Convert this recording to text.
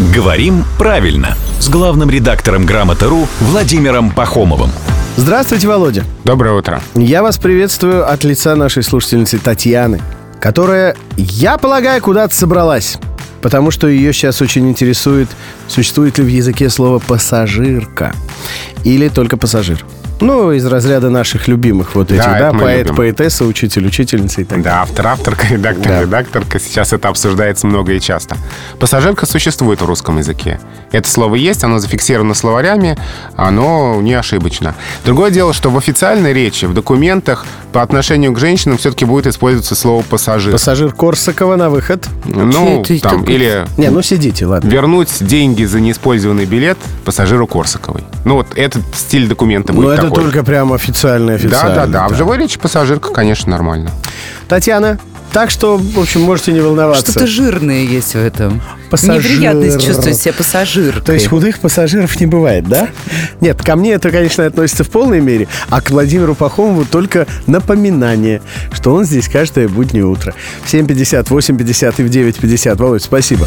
«Говорим правильно» с главным редактором «Грамоты.ру» Владимиром Пахомовым. Здравствуйте, Володя. Доброе утро. Я вас приветствую от лица нашей слушательницы Татьяны, которая, я полагаю, куда-то собралась. Потому что ее сейчас очень интересует, существует ли в языке слово «пассажирка» или только «пассажир». Ну, из разряда наших любимых вот этих, Да, да, поэт, любим. поэтесса, учитель, учительница и так далее. Да, автор, авторка, редактор, Да. редакторка. Сейчас это обсуждается много и часто. Пассажирка существует в русском языке. Это слово есть, оно зафиксировано словарями, оно не ошибочно. Другое дело, что в официальной речи, в документах по отношению к женщинам все-таки будет использоваться слово пассажир. Пассажир Корсакова на выход. Ну, Ты- ты там, такой- или Не, ну сидите, ладно. вернуть деньги за неиспользованный билет пассажиру Корсаковой. Ну, вот этот стиль документа будет Но это такой. только прям официальный, Да, официальный. да, да. В живой речи пассажирка, конечно, нормально. Татьяна, так что, в общем, можете не волноваться. Что-то жирное есть в этом. Пассажир. Неприятность чувствовать себя пассажиркой. То есть худых пассажиров не бывает, да? Нет, ко мне это, конечно, относится в полной мере, а к Владимиру Пахомову только напоминание, что он здесь каждое буднее утро. В 7.50, 8.50 и в 9.50. Володь, спасибо.